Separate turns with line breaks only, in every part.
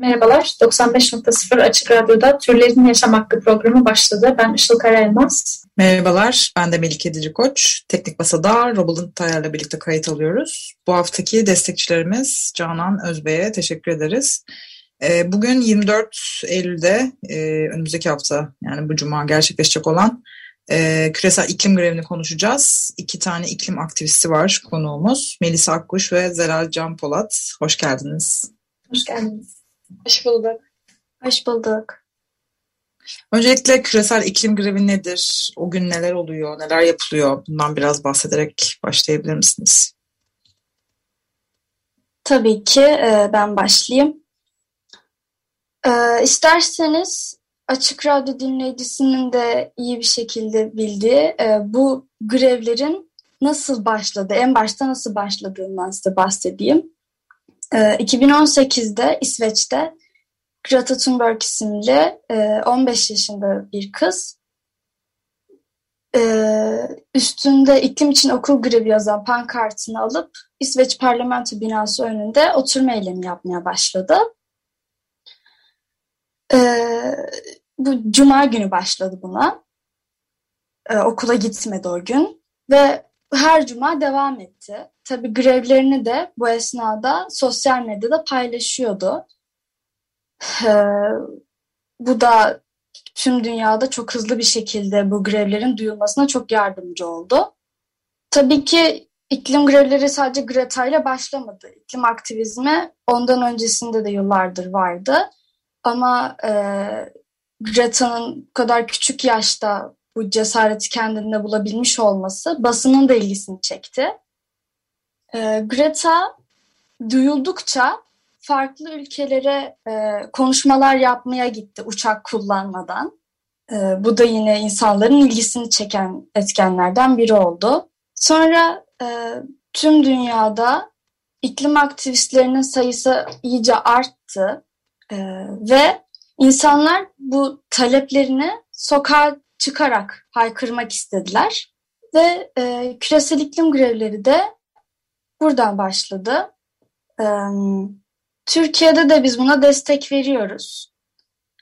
Merhabalar, 95.0 Açık Radyo'da Türlerin Yaşam Hakkı programı başladı. Ben Işıl Karaelmaz.
Merhabalar, ben de Melike Dirikoç. Teknik Masa'da Robulant Tayar'la birlikte kayıt alıyoruz. Bu haftaki destekçilerimiz Canan Özbey'e teşekkür ederiz. Ee, bugün 24 Eylül'de e, önümüzdeki hafta yani bu cuma gerçekleşecek olan e, küresel iklim grevini konuşacağız. İki tane iklim aktivisti var konuğumuz. Melisa Akkuş ve Zelal Can Polat. Hoş geldiniz.
Hoş geldiniz.
Hoş bulduk.
Hoş bulduk.
Öncelikle küresel iklim grevi nedir? O gün neler oluyor, neler yapılıyor? Bundan biraz bahsederek başlayabilir misiniz?
Tabii ki e, ben başlayayım. E, isterseniz Açık Radyo dinleyicisinin de iyi bir şekilde bildiği e, bu grevlerin nasıl başladı, en başta nasıl başladığından size bahsedeyim. 2018'de İsveç'te Greta Thunberg isimli 15 yaşında bir kız üstünde iklim için okul grevi yazan pankartını alıp İsveç parlamento binası önünde oturma eylemi yapmaya başladı. Bu cuma günü başladı buna. Okula gitmedi o gün ve her cuma devam etti. Tabii grevlerini de bu esnada sosyal medyada paylaşıyordu. bu da tüm dünyada çok hızlı bir şekilde bu grevlerin duyulmasına çok yardımcı oldu. Tabii ki iklim grevleri sadece Greta ile başlamadı. İklim aktivizmi ondan öncesinde de yıllardır vardı. Ama e, Greta'nın bu kadar küçük yaşta bu cesareti kendinde bulabilmiş olması basının da ilgisini çekti. E, Greta duyuldukça farklı ülkelere e, konuşmalar yapmaya gitti uçak kullanmadan. E, bu da yine insanların ilgisini çeken etkenlerden biri oldu. Sonra e, tüm dünyada iklim aktivistlerinin sayısı iyice arttı e, ve insanlar bu taleplerini sokağa çıkarak haykırmak istediler. Ve e, küresel iklim grevleri de buradan başladı. E, Türkiye'de de biz buna destek veriyoruz.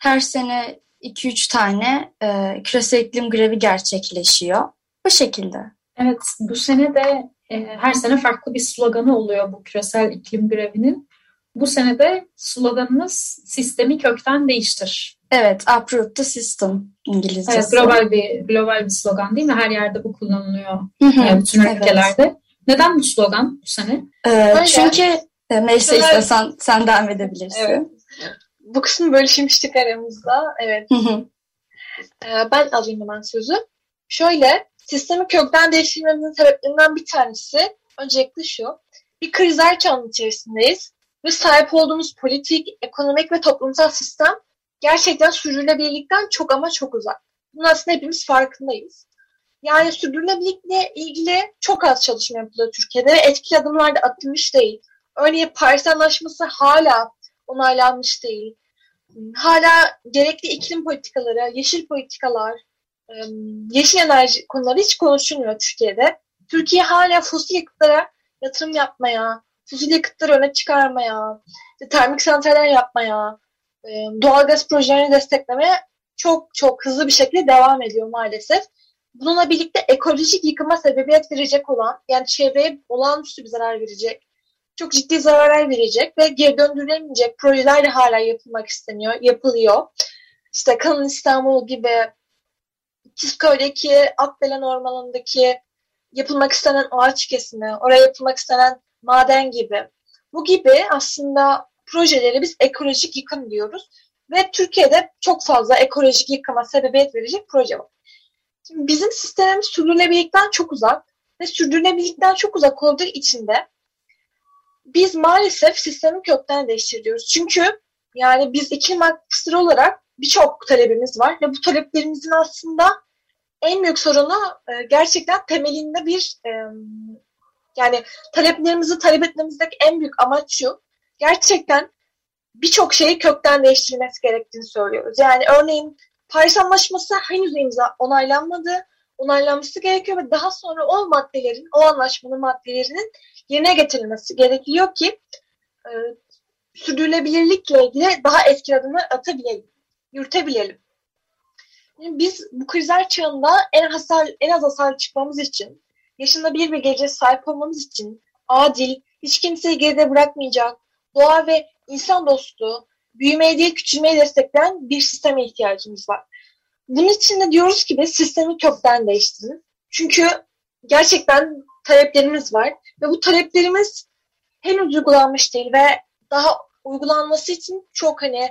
Her sene 2-3 tane e, küresel iklim grevi gerçekleşiyor. Bu şekilde.
Evet, bu sene de e, her sene farklı bir sloganı oluyor bu küresel iklim grevinin. Bu sene de sloganımız sistemi kökten değiştir.
Evet, uproot the system İngilizcesi.
Evet, global bir global bir slogan değil mi? Her yerde bu kullanılıyor. Hı hı, e, bütün evet. Neden bu slogan bu sene?
Ee, çünkü e, Meysa Şöyle... istesen sen devam edebilirsin.
Evet. Bu kısmı bölüşmüştük aramızda. Evet. Hı hı. Ee, ben alayım hemen sözü. Şöyle, sistemi kökten değiştirmemizin sebeplerinden bir tanesi öncelikle şu. Bir krizler çağının içerisindeyiz ve sahip olduğumuz politik, ekonomik ve toplumsal sistem gerçekten sürdürülebilirlikten çok ama çok uzak. Bunun aslında hepimiz farkındayız. Yani sürdürülebilirlikle ilgili çok az çalışma yapılıyor Türkiye'de ve etkili adımlar da atılmış değil. Örneğin Paris Anlaşması hala onaylanmış değil. Hala gerekli iklim politikaları, yeşil politikalar, yeşil enerji konuları hiç konuşulmuyor Türkiye'de. Türkiye hala fosil yakıtlara yatırım yapmaya, fosil yakıtları öne çıkarmaya, termik santraller yapmaya, doğalgaz projelerini desteklemeye çok çok hızlı bir şekilde devam ediyor maalesef. Bununla birlikte ekolojik yıkıma sebebiyet verecek olan, yani çevreye olağanüstü bir zarar verecek, çok ciddi zararlar verecek ve geri döndürülemeyecek projeler de hala yapılmak isteniyor, yapılıyor. İşte Kanın İstanbul gibi, Kisköy'deki Akbelen Ormanı'ndaki yapılmak istenen ağaç kesimi, oraya yapılmak istenen maden gibi. Bu gibi aslında projeleri biz ekolojik yıkım diyoruz. Ve Türkiye'de çok fazla ekolojik yıkıma sebebiyet verecek proje var. Şimdi bizim sistemimiz sürdürülebilirlikten çok uzak ve sürdürülebilirlikten çok uzak olduğu için de biz maalesef sistemi kökten değiştiriyoruz. Çünkü Yani biz iklim aktivistleri olarak birçok talebimiz var ve bu taleplerimizin aslında en büyük sorunu e, gerçekten temelinde bir e, yani taleplerimizi talep etmemizdeki en büyük amaç şu. Gerçekten birçok şeyi kökten değiştirilmesi gerektiğini söylüyoruz. Yani örneğin Paris Anlaşması henüz imza onaylanmadı. Onaylanması gerekiyor ve daha sonra o maddelerin, o anlaşmanın maddelerinin yerine getirilmesi gerekiyor ki e, sürdürülebilirlikle ilgili daha eski adımlar atabilelim, yürütebilelim. Yani biz bu krizler çağında en hasar, en az hasar çıkmamız için, yaşında bir bir gece sahip olmamız için adil, hiç kimseyi geride bırakmayacak, doğa ve insan dostu, büyümeyi değil küçülmeyi destekleyen bir sisteme ihtiyacımız var. Bunun için de diyoruz ki biz sistemi kökten değiştirin. Çünkü gerçekten taleplerimiz var ve bu taleplerimiz henüz uygulanmış değil ve daha uygulanması için çok hani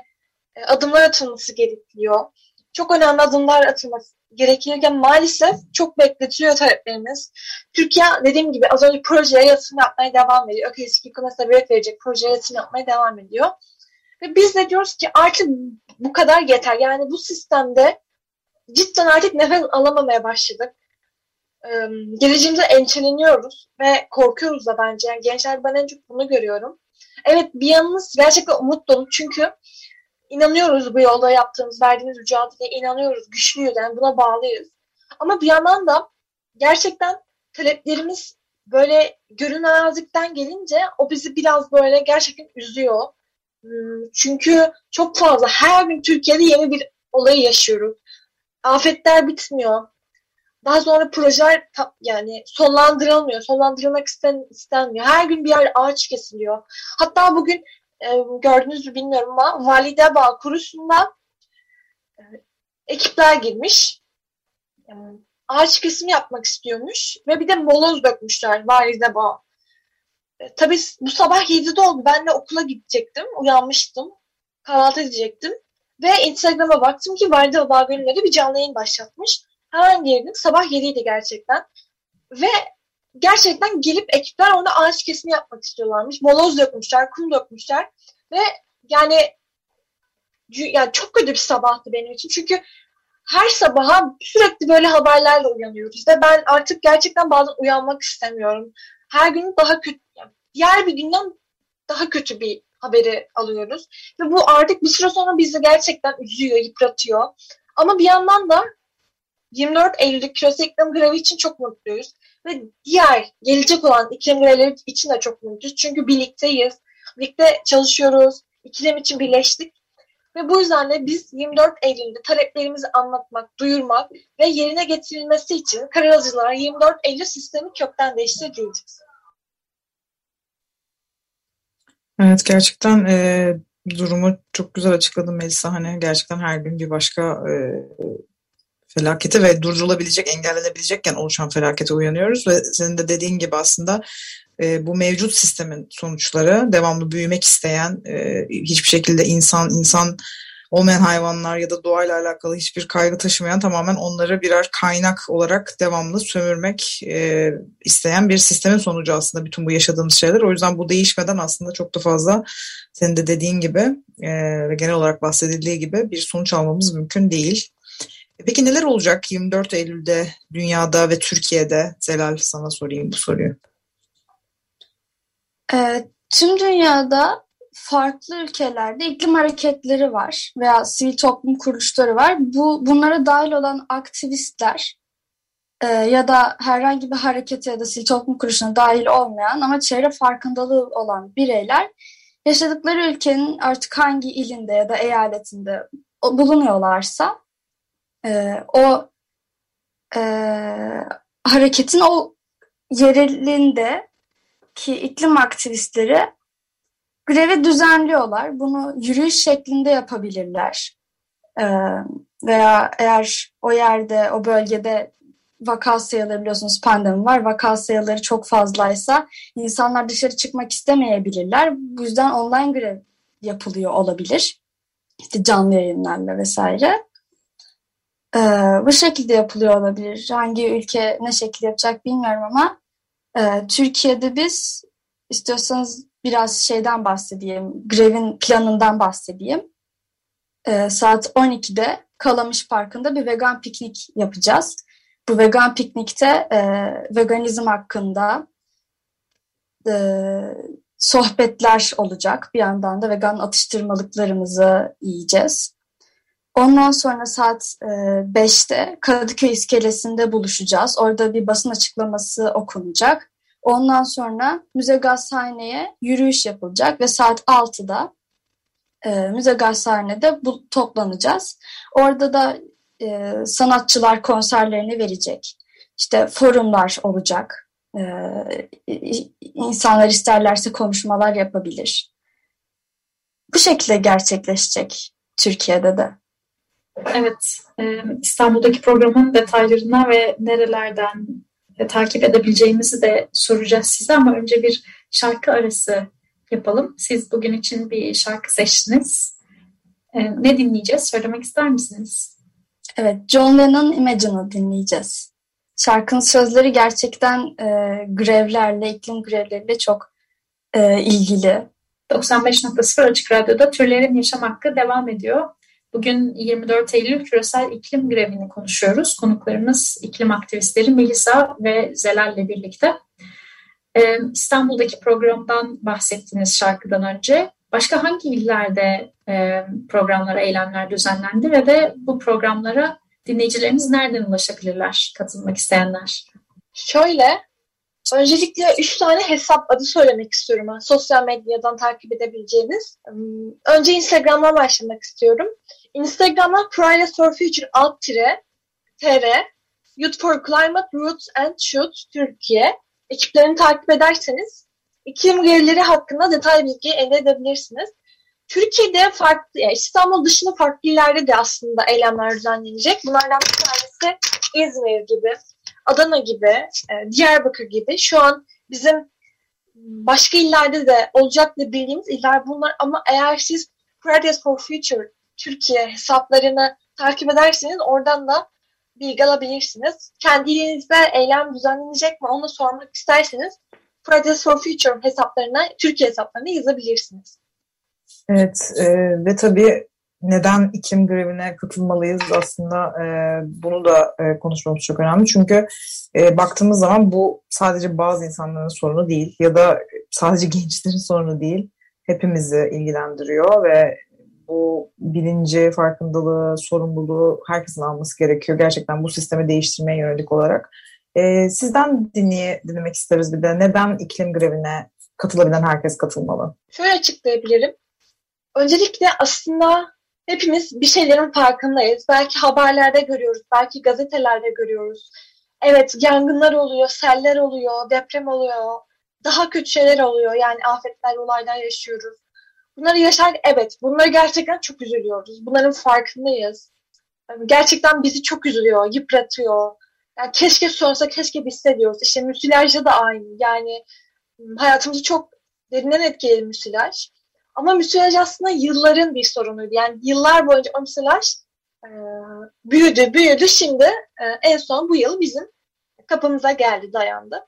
e, adımlar atılması gerekiyor. Çok önemli adımlar atılması gerekirken maalesef çok bekletiliyor taleplerimiz. Türkiye dediğim gibi az önce projeye yatırım yapmaya devam ediyor. Akıllık yıkıma sebebiyet verecek projeye yatırım yapmaya devam ediyor. Ve biz de diyoruz ki artık bu kadar yeter. Yani bu sistemde cidden artık nefes alamamaya başladık. Ee, geleceğimize endişeleniyoruz ve korkuyoruz da bence. Yani gençler ben en çok bunu görüyorum. Evet bir yanımız gerçekten umut dolu çünkü inanıyoruz bu yolda yaptığımız, verdiğimiz mücadeleye inanıyoruz, güçlüyüz yani buna bağlıyız. Ama bir yandan da gerçekten taleplerimiz böyle görünmezlikten gelince o bizi biraz böyle gerçekten üzüyor. Hmm, çünkü çok fazla her gün Türkiye'de yeni bir olayı yaşıyoruz. Afetler bitmiyor. Daha sonra projeler yani sonlandırılmıyor. Sonlandırılmak isten, istenmiyor. Her gün bir yer ağaç kesiliyor. Hatta bugün e, gördünüz mü bilmiyorum ama Validebağ kurusunda e, ekipler girmiş. E, ağaç kesimi yapmak istiyormuş ve bir de moloz dökmüşler Validebağ. E, tabii bu sabah 7'de oldu. Ben de okula gidecektim. Uyanmıştım. Kahvaltı edecektim. Ve Instagram'a baktım ki Validebağ Gönülleri bir canlı yayın başlatmış. Hemen girdim. Sabah 7'ydi gerçekten. Ve gerçekten gelip ekipler orada ağaç kesimi yapmak istiyorlarmış. Moloz dökmüşler, kum dökmüşler. Ve yani yani çok kötü bir sabahtı benim için. Çünkü her sabaha sürekli böyle haberlerle uyanıyoruz. Ve ben artık gerçekten bazen uyanmak istemiyorum. Her gün daha kötü, diğer bir günden daha kötü bir haberi alıyoruz. Ve bu artık bir süre sonra bizi gerçekten üzüyor, yıpratıyor. Ama bir yandan da 24 Eylül'deki küresel iklim grevi için çok mutluyuz. Ve diğer gelecek olan iklim grevleri için de çok mutluyuz. Çünkü birlikteyiz. Birlikte çalışıyoruz. İklim için birleştik. Ve bu yüzden de biz 24 Eylül'de taleplerimizi anlatmak, duyurmak ve yerine getirilmesi için Kararacılar 24 Eylül sistemi kökten değiştireceğiz.
Evet gerçekten e, durumu çok güzel açıkladın Melisa. Hani gerçekten her gün bir başka e, felakete ve durdurulabilecek, engellenebilecekken oluşan felakete uyanıyoruz ve senin de dediğin gibi aslında e, bu mevcut sistemin sonuçları devamlı büyümek isteyen, e, hiçbir şekilde insan insan olmayan hayvanlar ya da doğayla alakalı hiçbir kaygı taşımayan tamamen onları birer kaynak olarak devamlı sömürmek e, isteyen bir sistemin sonucu aslında bütün bu yaşadığımız şeyler. O yüzden bu değişmeden aslında çok da fazla senin de dediğin gibi e, ve genel olarak bahsedildiği gibi bir sonuç almamız mümkün değil. Peki neler olacak 24 Eylül'de dünyada ve Türkiye'de? Zelal sana sorayım bu soruyu.
E, tüm dünyada farklı ülkelerde iklim hareketleri var veya sivil toplum kuruluşları var. Bu bunlara dahil olan aktivistler e, ya da herhangi bir harekete ya da sivil toplum kuruluşuna dahil olmayan ama çevre farkındalığı olan bireyler yaşadıkları ülkenin artık hangi ilinde ya da eyaletinde bulunuyorlarsa e, o e, hareketin o yerelinde ki iklim aktivistleri grevi düzenliyorlar. Bunu yürüyüş şeklinde yapabilirler. E, veya eğer o yerde, o bölgede vaka sayıları biliyorsunuz pandemi var. Vaka sayıları çok fazlaysa insanlar dışarı çıkmak istemeyebilirler. Bu yüzden online grev yapılıyor olabilir. İşte canlı yayınlarla vesaire. Ee, bu şekilde yapılıyor olabilir. Hangi ülke ne şekilde yapacak bilmiyorum ama e, Türkiye'de biz istiyorsanız biraz şeyden bahsedeyim, grevin planından bahsedeyim. Ee, saat 12'de Kalamış Parkı'nda bir vegan piknik yapacağız. Bu vegan piknikte e, veganizm hakkında e, sohbetler olacak. Bir yandan da vegan atıştırmalıklarımızı yiyeceğiz. Ondan sonra saat e, 5'te Kadıköy iskelesinde buluşacağız. Orada bir basın açıklaması okunacak. Ondan sonra Müze Gazhane'ye yürüyüş yapılacak ve saat 6'da e, Müze Gazhane'de bu, toplanacağız. Orada da e, sanatçılar konserlerini verecek. İşte forumlar olacak. E, insanlar isterlerse konuşmalar yapabilir. Bu şekilde gerçekleşecek Türkiye'de de.
Evet, e, İstanbul'daki programın detaylarına ve nerelerden e, takip edebileceğimizi de soracağız size ama önce bir şarkı arası yapalım. Siz bugün için bir şarkı seçtiniz. E, ne dinleyeceğiz? Söylemek ister misiniz?
Evet, John Lennon Imagine'ı dinleyeceğiz. Şarkının sözleri gerçekten e, grevlerle, iklim grevleriyle çok e, ilgili.
95.0 Açık Radyo'da Türlerin Yaşam Hakkı devam ediyor. Bugün 24 Eylül Küresel İklim Grevini konuşuyoruz. Konuklarımız iklim aktivistleri Melisa ve Zelal ile birlikte. Ee, İstanbul'daki programdan bahsettiğiniz şarkıdan önce başka hangi illerde e, programlara, eylemler düzenlendi ve de bu programlara dinleyicilerimiz nereden ulaşabilirler, katılmak isteyenler?
Şöyle, öncelikle üç tane hesap adı söylemek istiyorum. Sosyal medyadan takip edebileceğiniz. Önce Instagram'dan başlamak istiyorum. Instagram'dan Fridays for Future alt tire tr Youth for Climate Roots and Shoots Türkiye ekiplerini takip ederseniz iklim gerileri hakkında detay bilgi elde edebilirsiniz. Türkiye'de farklı, yani İstanbul dışında farklı illerde de aslında eylemler düzenlenecek. Bunlardan bir tanesi İzmir gibi, Adana gibi, e, Diyarbakır gibi. Şu an bizim başka illerde de olacak da bildiğimiz iller bunlar ama eğer siz Fridays for Future Türkiye hesaplarını takip ederseniz oradan da bilgi alabilirsiniz. Kendi ilinizde eylem düzenlenecek mi onu sormak isterseniz Fridays for Future hesaplarına, Türkiye hesaplarına yazabilirsiniz.
Evet e, ve tabii neden iklim grevine katılmalıyız aslında e, bunu da e, konuşmamız çok önemli. Çünkü e, baktığımız zaman bu sadece bazı insanların sorunu değil ya da sadece gençlerin sorunu değil. Hepimizi ilgilendiriyor ve bu bilinci, farkındalığı, sorumluluğu herkesin alması gerekiyor. Gerçekten bu sistemi değiştirmeye yönelik olarak. Ee, sizden dinleye, dinlemek isteriz bir de. Neden iklim grevine katılabilen herkes katılmalı?
Şöyle açıklayabilirim. Öncelikle aslında hepimiz bir şeylerin farkındayız. Belki haberlerde görüyoruz, belki gazetelerde görüyoruz. Evet yangınlar oluyor, seller oluyor, deprem oluyor, daha kötü şeyler oluyor. Yani afetler, olaylar yaşıyoruz. Bunları yaşar evet bunları gerçekten çok üzülüyoruz. Bunların farkındayız. Gerçekten bizi çok üzülüyor, yıpratıyor. Yani keşke sonrası keşke bitse diyoruz. İşte müsilajda da aynı. Yani hayatımızı çok derinden etkiledi müsilaj. Ama müsilaj aslında yılların bir sorunuydu. Yani yıllar boyunca o müsilaj e, büyüdü, büyüdü. Şimdi e, en son bu yıl bizim kapımıza geldi, dayandı.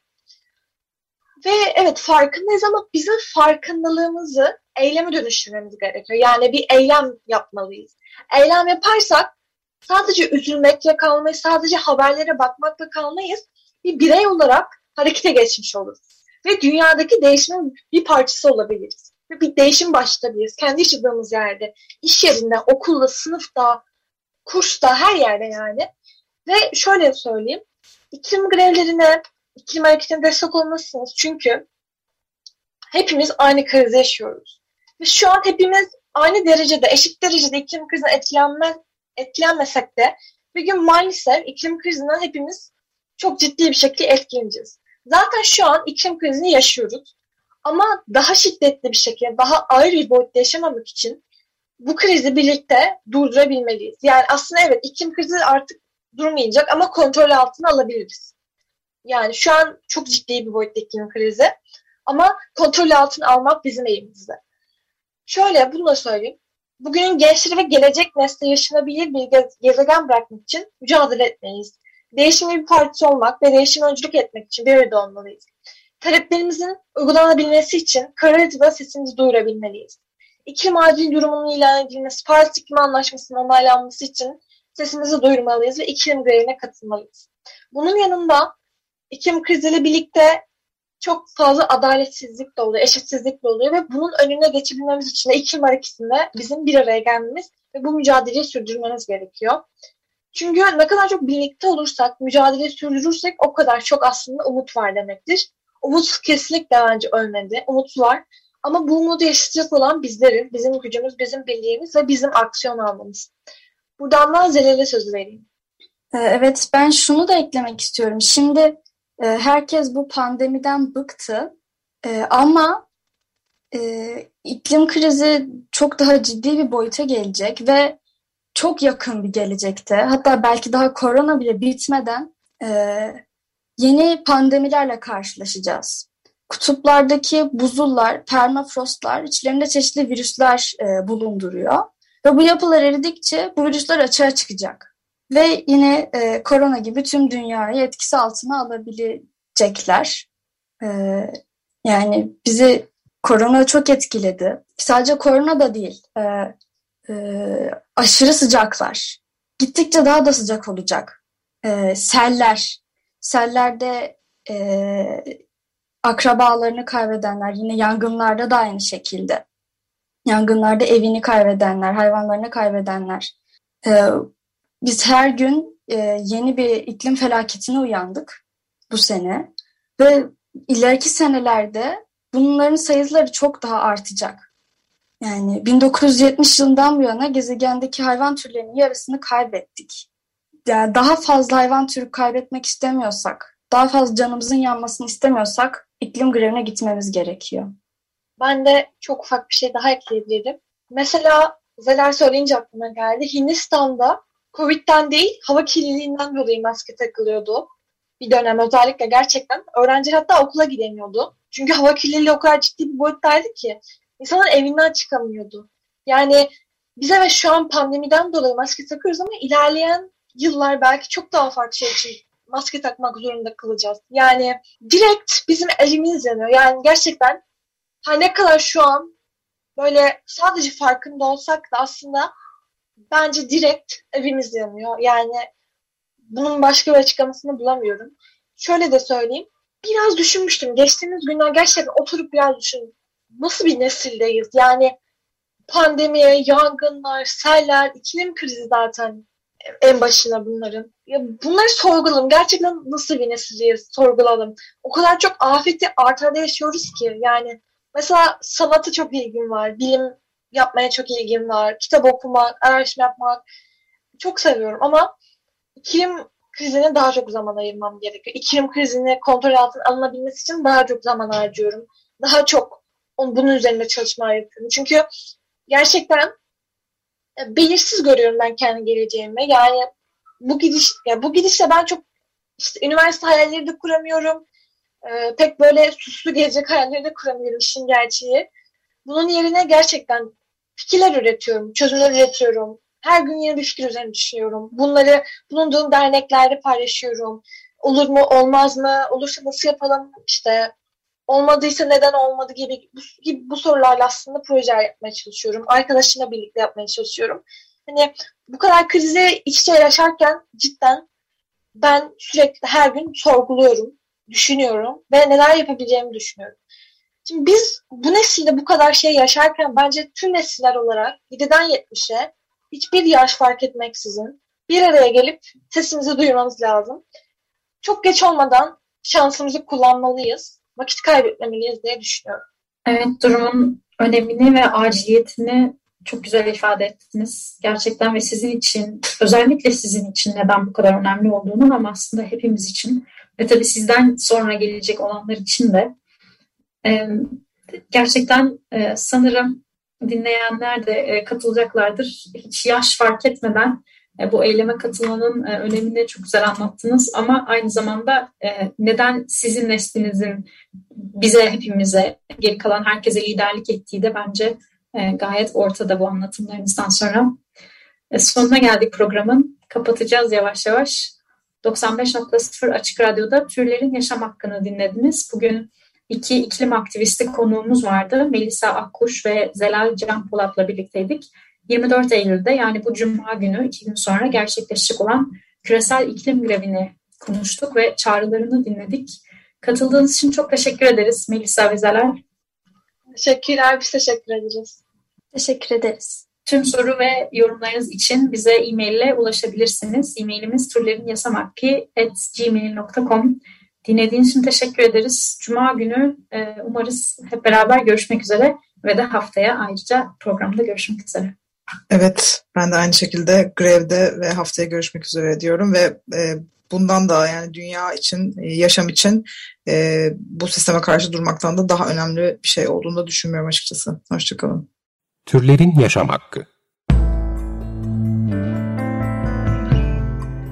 Ve evet farkındayız ama bizim farkındalığımızı eyleme dönüştürmemiz gerekiyor. Yani bir eylem yapmalıyız. Eylem yaparsak sadece üzülmekle kalmayız, sadece haberlere bakmakla kalmayız. Bir birey olarak harekete geçmiş oluruz. Ve dünyadaki değişimin bir parçası olabiliriz. Ve bir değişim başlatabiliriz. Kendi yaşadığımız yerde, iş yerinde, okulda, sınıfta, kursta, her yerde yani. Ve şöyle söyleyeyim. İklim grevlerine, iklim hareketine destek olmalısınız. Çünkü hepimiz aynı krizi yaşıyoruz. Ve şu an hepimiz aynı derecede, eşit derecede iklim krizine etkilenme, etkilenmesek de bir gün maalesef iklim krizinden hepimiz çok ciddi bir şekilde etkileneceğiz. Zaten şu an iklim krizini yaşıyoruz. Ama daha şiddetli bir şekilde, daha ağır bir boyutta yaşamamak için bu krizi birlikte durdurabilmeliyiz. Yani aslında evet iklim krizi artık durmayacak ama kontrol altına alabiliriz. Yani şu an çok ciddi bir boyutta iklim krizi. Ama kontrol altına almak bizim elimizde. Şöyle bunu da söyleyeyim. Bugünün gençleri ve gelecek nesli yaşanabilir bir gezegen bırakmak için mücadele etmeliyiz. Değişimin bir partisi olmak ve değişim öncülük etmek için bir arada olmalıyız. Taleplerimizin uygulanabilmesi için Karadeniz'de sesimizi duyurabilmeliyiz. İklim acil durumunun ilan edilmesi, Paris İklim Anlaşması'nın onaylanması için sesimizi duyurmalıyız ve iklim grevine katılmalıyız. Bunun yanında iklim kriziyle birlikte çok fazla adaletsizlik de oluyor, eşitsizlik de oluyor ve bunun önüne geçebilmemiz için de iklim hareketinde bizim bir araya gelmemiz ve bu mücadeleyi sürdürmemiz gerekiyor. Çünkü ne kadar çok birlikte olursak, mücadele sürdürürsek o kadar çok aslında umut var demektir. Umut kesinlikle bence ölmedi. Umut var. Ama bu umudu yaşayacak olan bizleriz. Bizim gücümüz, bizim birliğimiz ve bizim aksiyon almamız. Buradan da Zelal'e söz vereyim.
Ee, evet ben şunu da eklemek istiyorum. Şimdi e, herkes bu pandemiden bıktı. E, ama e, iklim krizi çok daha ciddi bir boyuta gelecek ve çok yakın bir gelecekte hatta belki daha korona bile bitmeden yeni pandemilerle karşılaşacağız. Kutuplardaki buzullar, permafrostlar içlerinde çeşitli virüsler e, bulunduruyor. Ve bu yapılar eridikçe bu virüsler açığa çıkacak. Ve yine e, korona gibi tüm dünyayı etkisi altına alabilecekler. E, yani bizi korona çok etkiledi. Sadece korona da değil. E, e, aşırı sıcaklar. Gittikçe daha da sıcak olacak. E, seller. Sellerde e, akrabalarını kaybedenler, yine yangınlarda da aynı şekilde. Yangınlarda evini kaybedenler, hayvanlarını kaybedenler. Ee, biz her gün e, yeni bir iklim felaketine uyandık bu sene. Ve ileriki senelerde bunların sayıları çok daha artacak. Yani 1970 yılından bu yana gezegendeki hayvan türlerinin yarısını kaybettik. Yani daha fazla hayvan türü kaybetmek istemiyorsak, daha fazla canımızın yanmasını istemiyorsak iklim grevine gitmemiz gerekiyor.
Ben de çok ufak bir şey daha ekleyebilirim. Mesela Zeler söyleyince aklıma geldi. Hindistan'da Covid'den değil hava kirliliğinden dolayı maske takılıyordu. Bir dönem özellikle gerçekten. Öğrenci hatta okula gidemiyordu. Çünkü hava kirliliği o kadar ciddi bir boyuttaydı ki. insanlar evinden çıkamıyordu. Yani bize ve şu an pandemiden dolayı maske takıyoruz ama ilerleyen yıllar belki çok daha farklı şey için maske takmak zorunda kalacağız. Yani direkt bizim elimiz yanıyor. Yani gerçekten her ne kadar şu an böyle sadece farkında olsak da aslında bence direkt evimiz yanıyor. Yani bunun başka bir açıklamasını bulamıyorum. Şöyle de söyleyeyim. Biraz düşünmüştüm. Geçtiğimiz günler gerçekten oturup biraz düşün. Nasıl bir nesildeyiz? Yani pandemi, yangınlar, seller, iklim krizi zaten en başına bunların. Ya bunları sorgulayalım. Gerçekten nasıl bir nesiliyiz sorgulayalım. O kadar çok afeti artada yaşıyoruz ki. Yani mesela sanatı çok ilgim var. Bilim yapmaya çok ilgim var. Kitap okumak, araştırma yapmak çok seviyorum ama iklim krizine daha çok zaman ayırmam gerekiyor. İklim krizini kontrol altına alınabilmesi için daha çok zaman harcıyorum. Daha çok bunun üzerinde çalışma yapıyorum. Çünkü gerçekten belirsiz görüyorum ben kendi geleceğimi. Yani bu gidiş ya bu gidişle ben çok işte üniversite hayalleri de kuramıyorum. Ee, pek böyle suslu gelecek hayalleri de kuramıyorum işin gerçeği. Bunun yerine gerçekten fikirler üretiyorum, çözümler üretiyorum. Her gün yeni bir fikir üzerine düşünüyorum. Bunları bulunduğum derneklerde paylaşıyorum. Olur mu, olmaz mı? Olursa nasıl yapalım? İşte olmadıysa neden olmadı gibi bu, gibi bu sorularla aslında projeler yapmaya çalışıyorum. Arkadaşımla birlikte yapmaya çalışıyorum. Hani bu kadar krize iç içe yaşarken cidden ben sürekli her gün sorguluyorum, düşünüyorum ve neler yapabileceğimi düşünüyorum. Şimdi biz bu nesilde bu kadar şey yaşarken bence tüm nesiller olarak 7'den 70'e hiçbir yaş fark etmeksizin bir araya gelip sesimizi duyurmamız lazım. Çok geç olmadan şansımızı kullanmalıyız vakit kaybetmemeliyiz diye düşünüyorum.
Evet, durumun önemini ve aciliyetini çok güzel ifade ettiniz. Gerçekten ve sizin için, özellikle sizin için neden bu kadar önemli olduğunu ama aslında hepimiz için ve tabii sizden sonra gelecek olanlar için de gerçekten sanırım dinleyenler de katılacaklardır. Hiç yaş fark etmeden bu eyleme katılmanın önemini çok güzel anlattınız ama aynı zamanda neden sizin neslinizin bize hepimize geri kalan herkese liderlik ettiği de bence gayet ortada bu anlatımlarınızdan sonra. Sonuna geldik programın. Kapatacağız yavaş yavaş. 95.0 Açık Radyo'da Türlerin Yaşam Hakkını dinlediniz. Bugün iki iklim aktivisti konuğumuz vardı. Melisa Akkuş ve Zelal Can Polat'la birlikteydik. 24 Eylül'de yani bu cuma günü iki gün sonra gerçekleşecek olan küresel iklim grevini konuştuk ve çağrılarını dinledik. Katıldığınız için çok teşekkür ederiz Melisa ve Zelal.
Teşekkürler, biz teşekkür ederiz.
Teşekkür ederiz.
Tüm soru ve yorumlarınız için bize e-mail ile ulaşabilirsiniz. E-mailimiz turlerinyasamakki.gmail.com Dinlediğiniz için teşekkür ederiz. Cuma günü e, umarız hep beraber görüşmek üzere ve de haftaya ayrıca programda görüşmek üzere.
Evet, ben de aynı şekilde grevde ve haftaya görüşmek üzere diyorum ve e, bundan da yani dünya için, e, yaşam için e, bu sisteme karşı durmaktan da daha önemli bir şey olduğunu da düşünmüyorum açıkçası. Hoşçakalın.
Türlerin Yaşam Hakkı